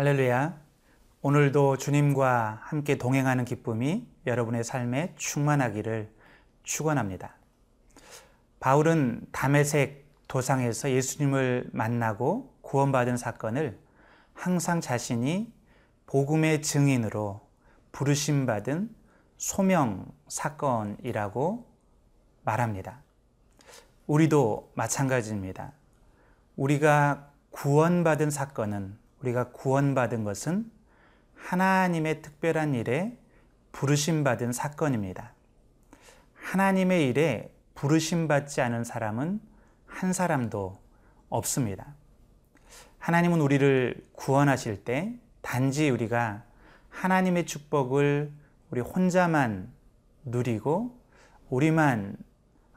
할렐루야. 오늘도 주님과 함께 동행하는 기쁨이 여러분의 삶에 충만하기를 축원합니다. 바울은 담에색 도상에서 예수님을 만나고 구원받은 사건을 항상 자신이 복음의 증인으로 부르심 받은 소명 사건이라고 말합니다. 우리도 마찬가지입니다. 우리가 구원받은 사건은 우리가 구원받은 것은 하나님의 특별한 일에 부르심 받은 사건입니다. 하나님의 일에 부르심 받지 않은 사람은 한 사람도 없습니다. 하나님은 우리를 구원하실 때 단지 우리가 하나님의 축복을 우리 혼자만 누리고 우리만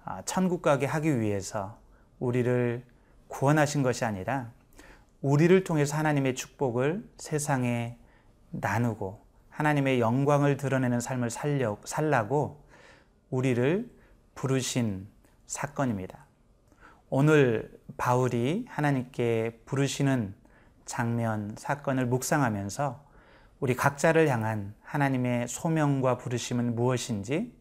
아, 천국 가게 하기 위해서 우리를 구원하신 것이 아니라 우리를 통해서 하나님의 축복을 세상에 나누고 하나님의 영광을 드러내는 삶을 살려, 살라고 우리를 부르신 사건입니다. 오늘 바울이 하나님께 부르시는 장면, 사건을 묵상하면서 우리 각자를 향한 하나님의 소명과 부르심은 무엇인지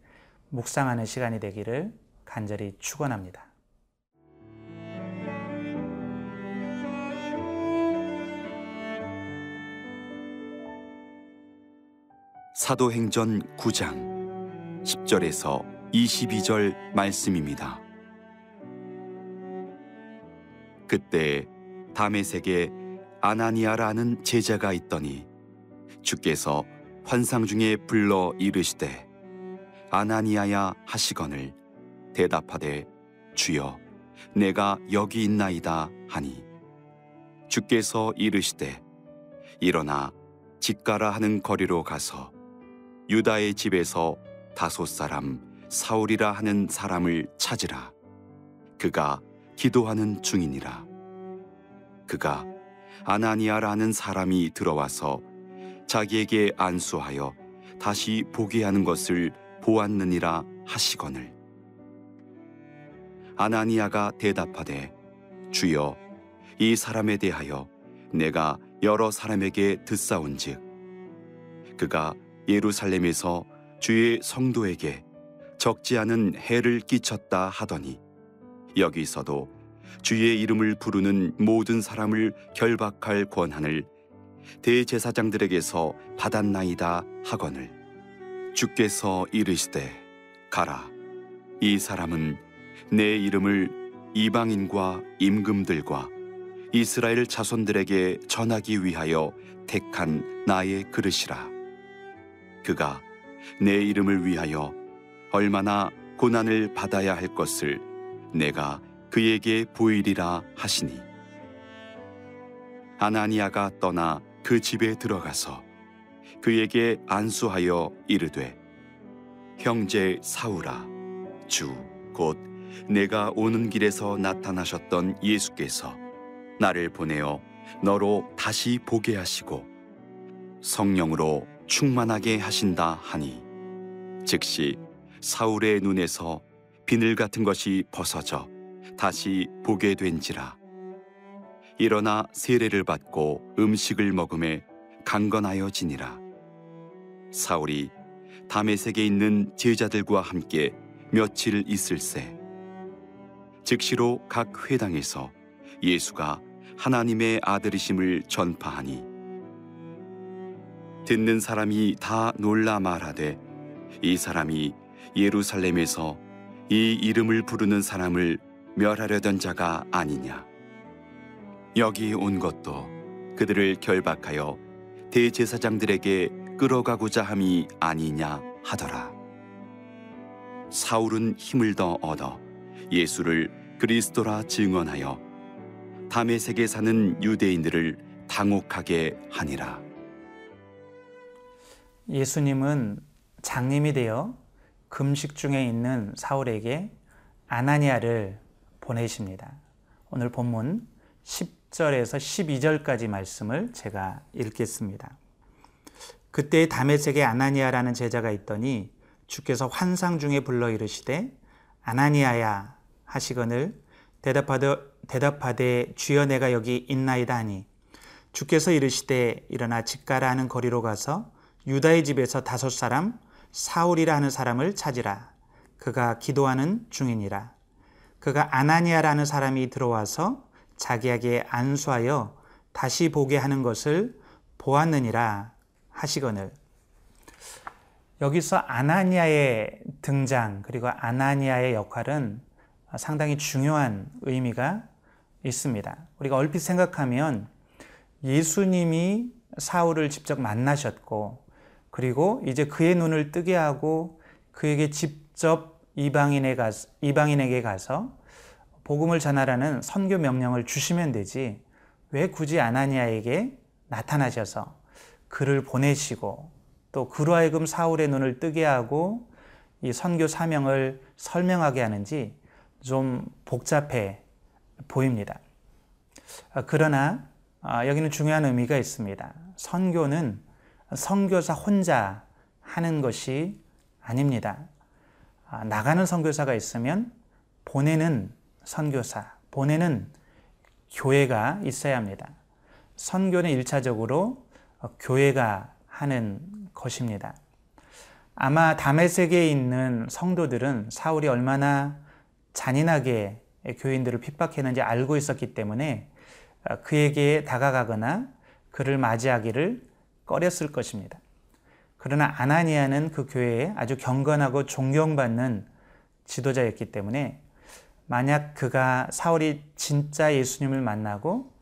묵상하는 시간이 되기를 간절히 축원합니다. 사도행전 9장 10절에서 22절 말씀입니다. 그때 다메섹에 아나니아라는 제자가 있더니 주께서 환상 중에 불러 이르시되 아나니아야 하시거늘 대답하되 주여 내가 여기 있나이다 하니 주께서 이르시되 일어나 집가라 하는 거리로 가서 유다의 집에서 다섯 사람 사울이라 하는 사람을 찾으라. 그가 기도하는 중이니라. 그가 아나니아라는 사람이 들어와서 자기에게 안수하여 다시 보게 하는 것을 보았느니라 하시거늘. 아나니아가 대답하되 주여 이 사람에 대하여 내가 여러 사람에게 듣사온즉 그가 예루살렘에서 주의 성도에게 적지 않은 해를 끼쳤다 하더니 여기서도 주의 이름을 부르는 모든 사람을 결박할 권한을 대제사장들에게서 받았나이다 하거늘. 주께서 이르시되 가라 이 사람은 내 이름을 이방인과 임금들과 이스라엘 자손들에게 전하기 위하여 택한 나의 그릇이라 그가 내 이름을 위하여 얼마나 고난을 받아야 할 것을 내가 그에게 보이리라 하시니. 아나니아가 떠나 그 집에 들어가서 그에게 안수하여 이르되 형제 사우라 주 곧 내가 오는 길에서 나타나셨던 예수께서 나를 보내어 너로 다시 보게 하시고 성령으로 충만하게 하신다 하니 즉시 사울의 눈에서 비늘 같은 것이 벗어져 다시 보게 된지라. 일어나 세례를 받고 음식을 먹음에 강건하여 지니라. 사울이 담에색에 있는 제자들과 함께 며칠 있을새 즉시로 각 회당에서 예수가 하나님의 아들이심을 전파하니 듣는 사람이 다 놀라 말하되 이 사람이 예루살렘에서 이 이름을 부르는 사람을 멸하려던 자가 아니냐. 여기 온 것도 그들을 결박하여 대제사장들에게 끌어가고자 함이 아니냐 하더라. 사울은 힘을 더 얻어 예수를 그리스도라 증언하여 담에색에 사는 유대인들을 당혹하게 하니라. 예수님은 장님이 되어 금식 중에 있는 사울에게 아나니아를 보내십니다. 오늘 본문 10절에서 12절까지 말씀을 제가 읽겠습니다. 그때 다메섹에 아나니아라는 제자가 있더니 주께서 환상 중에 불러 이르시되 아나니아야 하시거늘 대답하되, 대답하되 주여 내가 여기 있나이다 하니 주께서 이르시되 일어나 집가라 하는 거리로 가서 유다의 집에서 다섯 사람 사울이라 하는 사람을 찾으라. 그가 기도하는 중이니라. 그가 아나니아라는 사람이 들어와서 자기에게 안수하여 다시 보게 하는 것을 보았느니라 하시거늘. 여기서 아나니아의 등장 그리고 아나니아의 역할은 상당히 중요한 의미가 있습니다. 우리가 얼핏 생각하면 예수님이 사울을 직접 만나셨고 그리고 이제 그의 눈을 뜨게 하고 그에게 직접 이방인에 가, 이방인에게 가서 복음을 전하라는 선교 명령을 주시면 되지 왜 굳이 아나니아에게 나타나셔서 그를 보내시고 또 그로 하여금 사울의 눈을 뜨게 하고 이 선교 사명을 설명하게 하는지 좀 복잡해 보입니다. 아, 그러나 아, 여기는 중요한 의미가 있습니다. 선교는 선교사 혼자 하는 것이 아닙니다. 아, 나가는 선교사가 있으면 보내는 선교사, 보내는 교회가 있어야 합니다. 선교는 일차적으로 교회가 하는 것입니다. 아마 다메섹에 있는 성도들은 사울이 얼마나 잔인하게 교인들을 핍박했는지 알고 있었기 때문에 그에게 다가가거나 그를 맞이하기를 꺼렸을 것입니다. 그러나 아나니아는 그 교회에 아주 경건하고 존경받는 지도자였기 때문에 만약 그가 사울이 진짜 예수님을 만나고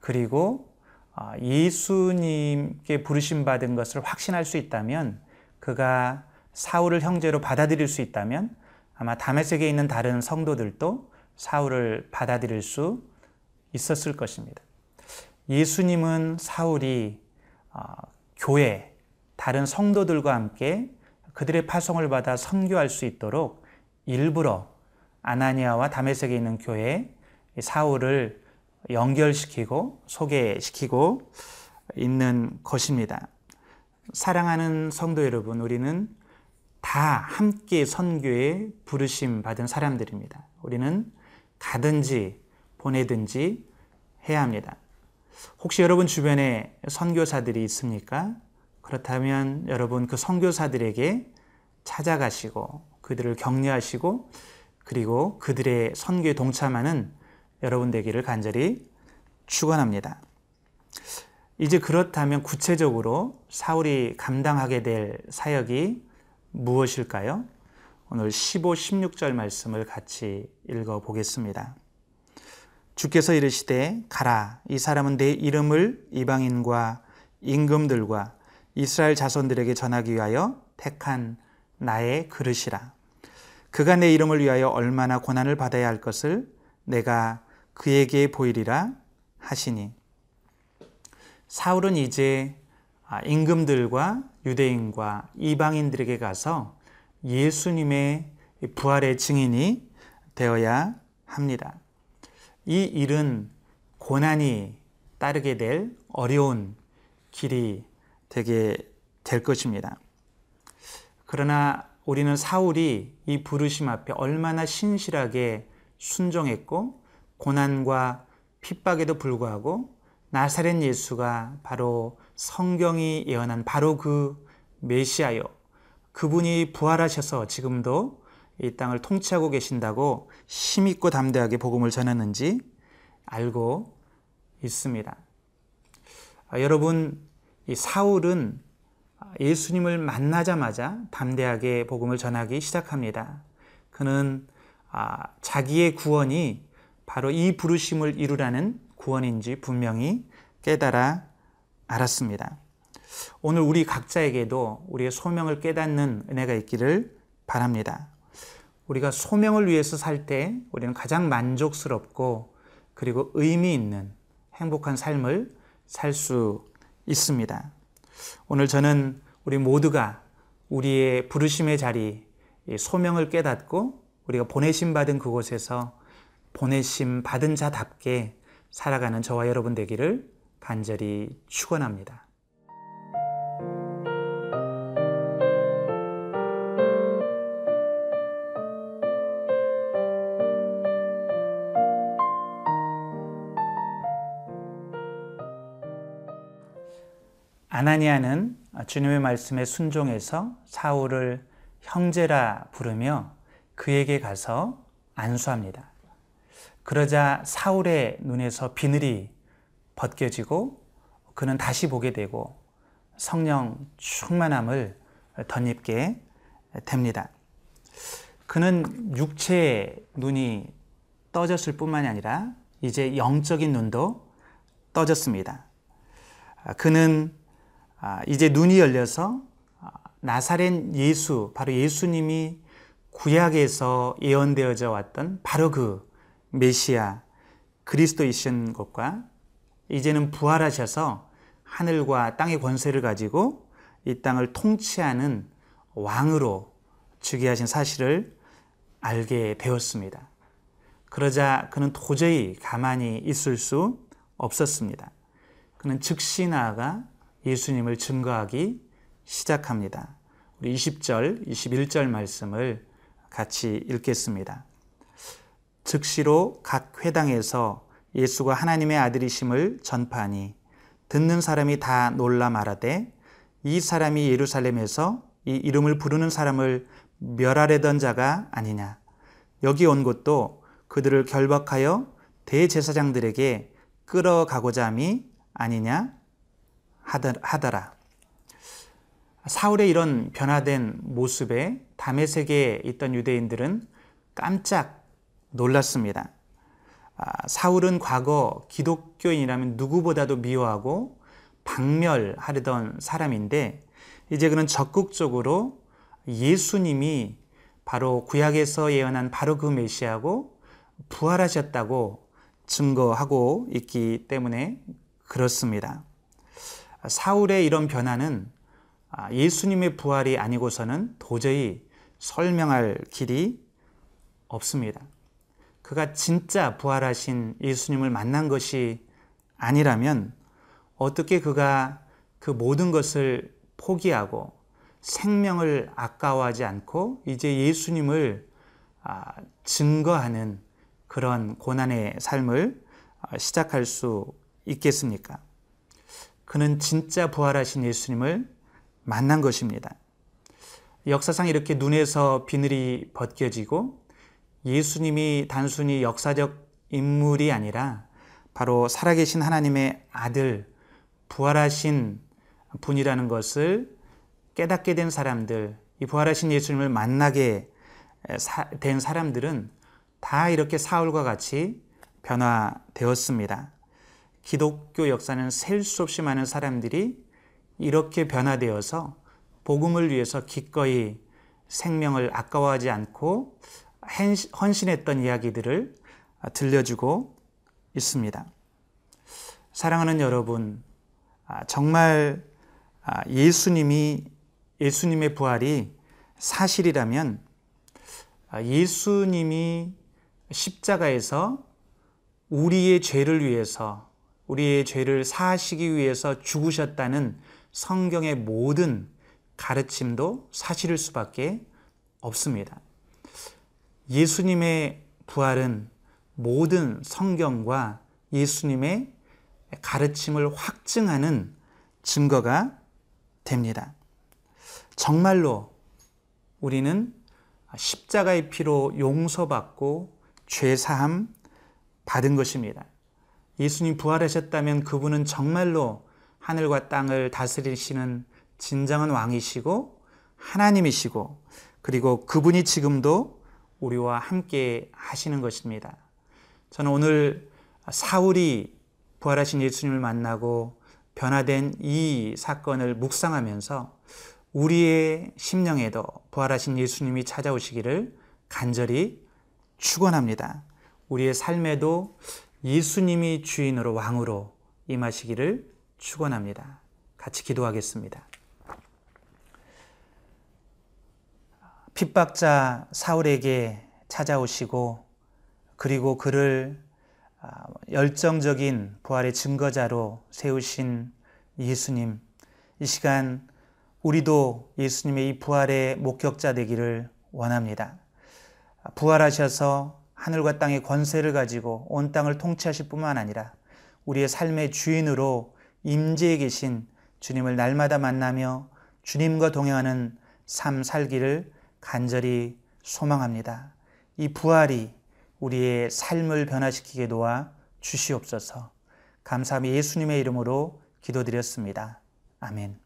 그리고 어, 예수님께 부르심 받은 것을 확신할 수 있다면 그가 사울을 형제로 받아들일 수 있다면 아마 다메섹에 있는 다른 성도들도 사울을 받아들일 수 있었을 것입니다. 예수님은 사울이 어, 교회 다른 성도들과 함께 그들의 파송을 받아 선교할 수 있도록 일부러 아나니아와 다메섹에 있는 교회에 사울을 연결시키고 소개시키고 있는 것입니다. 사랑하는 성도 여러분, 우리는 다 함께 선교에 부르심 받은 사람들입니다. 우리는 가든지 보내든지 해야 합니다. 혹시 여러분 주변에 선교사들이 있습니까? 그렇다면 여러분 그 선교사들에게 찾아가시고 그들을 격려하시고 그리고 그들의 선교에 동참하는 여러분 되기를 간절히 축원합니다. 이제 그렇다면 구체적으로 사울이 감당하게 될 사역이 무엇일까요? 오늘 15, 16절 말씀을 같이 읽어 보겠습니다. 주께서 이르시되 가라 이 사람은 내 이름을 이방인과 임금들과 이스라엘 자손들에게 전하기 위하여 택한 나의 그릇이라. 그가 내 이름을 위하여 얼마나 고난을 받아야 할 것을 내가 그에게 보이리라 하시니. 사울은 이제 아, 임금들과 유대인과 이방인들에게 가서 예수님의 부활의 증인이 되어야 합니다. 이 일은 고난이 따르게 될 어려운 길이 되게 될 것입니다. 그러나 우리는 사울이 이 부르심 앞에 얼마나 신실하게 순종했고 고난과 핍박에도 불구하고 나사렛 예수가 바로 성경이 예언한 바로 그 메시아요. 그분이 부활하셔서 지금도 이 땅을 통치하고 계신다고 힘있고 담대하게 복음을 전했는지 알고 있습니다. 아, 여러분, 이 사울은 예수님을 만나자마자 담대하게 복음을 전하기 시작합니다. 그는 아, 자기의 구원이 바로 이 부르심을 이루라는 구원인지 분명히 깨달아 알았습니다. 오늘 우리 각자에게도 우리의 소명을 깨닫는 은혜가 있기를 바랍니다. 우리가 소명을 위해서 살 때 우리는 가장 만족스럽고 그리고 의미 있는 행복한 삶을 살 수 있습니다. 오늘 저는 우리 모두가 우리의 부르심의 자리, 소명을 깨닫고 우리가 보내심 받은 그곳에서 보내심 받은 자답게 살아가는 저와 여러분 되기를 간절히 축원합니다. 아나니아는 주님의 말씀에 순종해서 사울을 형제라 부르며 그에게 가서 안수합니다. 그러자 사울의 눈에서 비늘이 벗겨지고 그는 다시 보게 되고 성령 충만함을 덧입게 됩니다. 그는 육체의 눈이 떠졌을 뿐만이 아니라 이제 영적인 눈도 떠졌습니다. 그는 이제 눈이 열려서 나사렛 예수, 바로 예수님이 구약에서 예언되어져 왔던 바로 그 메시아 그리스도이신 것과 이제는 부활하셔서 하늘과 땅의 권세를 가지고 이 땅을 통치하는 왕으로 즉위하신 사실을 알게 되었습니다. 그러자 그는 도저히 가만히 있을 수 없었습니다. 그는 즉시 나아가 예수님을 증거하기 시작합니다. 우리 20절, 21절 말씀을 같이 읽겠습니다. 즉시로 각 회당에서 예수가 하나님의 아들이심을 전파하니 듣는 사람이 다 놀라 말하되 이 사람이 예루살렘에서 이 이름을 부르는 사람을 멸하려던 자가 아니냐. 여기 온 것도 그들을 결박하여 대제사장들에게 끌어가고자 함이 아니냐 하더라. 사울의 이런 변화된 모습에 담에색에 있던 유대인들은 깜짝 놀랐습니다. 아, 사울은 과거 기독교인이라면 누구보다도 미워하고 박멸하려던 사람인데 이제 그는 적극적으로 예수님이 바로 구약에서 예언한 바로 그 메시아고 부활하셨다고 증거하고 있기 때문에 그렇습니다. 사울의 이런 변화는 아, 예수님의 부활이 아니고서는 도저히 설명할 길이 없습니다. 그가 진짜 부활하신 예수님을 만난 것이 아니라면 어떻게 그가 그 모든 것을 포기하고 생명을 아까워하지 않고 이제 예수님을 아, 증거하는 그런 고난의 삶을 아, 시작할 수 있겠습니까? 그는 진짜 부활하신 예수님을 만난 것입니다. 역사상 이렇게 눈에서 비늘이 벗겨지고 예수님이 단순히 역사적 인물이 아니라 바로 살아계신 하나님의 아들, 부활하신 분이라는 것을 깨닫게 된 사람들, 이 부활하신 예수님을 만나게 된 사람들은 다 이렇게 사울과 같이 변화되었습니다. 기독교 역사는 셀 수 없이 많은 사람들이 이렇게 변화되어서 복음을 위해서 기꺼이 생명을 아까워하지 않고 헌신했던 이야기들을 들려주고 있습니다. 사랑하는 여러분, 아, 정말 아, 예수님이 예수님의 부활이 사실이라면 아, 예수님이 십자가에서 우리의 죄를 위해서 우리의 죄를 사하시기 위해서 죽으셨다는 성경의 모든 가르침도 사실일 수밖에 없습니다. 예수님의 부활은 모든 성경과 예수님의 가르침을 확증하는 증거가 됩니다. 정말로 우리는 십자가의 피로 용서받고 죄사함 받은 것입니다. 예수님 부활하셨다면 그분은 정말로 하늘과 땅을 다스리시는 진정한 왕이시고 하나님이시고 그리고 그분이 지금도 우리와 함께 하시는 것입니다. 저는 오늘 사울이 부활하신 예수님을 만나고 변화된 이 사건을 묵상하면서 우리의 심령에도 부활하신 예수님이 찾아오시기를 간절히 축원합니다. 우리의 삶에도 예수님이 주인으로 왕으로 임하시기를 축원합니다. 같이 기도하겠습니다. 핍박자 사울에게 찾아오시고 그리고 그를 아, 열정적인 부활의 증거자로 세우신 예수님, 이 시간 우리도 예수님의 이 부활의 목격자 되기를 원합니다. 부활하셔서 하늘과 땅의 권세를 가지고 온 땅을 통치하실 뿐만 아니라 우리의 삶의 주인으로 임재해 계신 주님을 날마다 만나며 주님과 동행하는 삶 살기를 간절히 소망합니다. 이 부활이 우리의 삶을 변화시키게 도와 주시옵소서. 감사함이 예수님의 이름으로 기도드렸습니다. 아멘.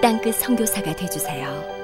땅끝 선교사가 되주세요.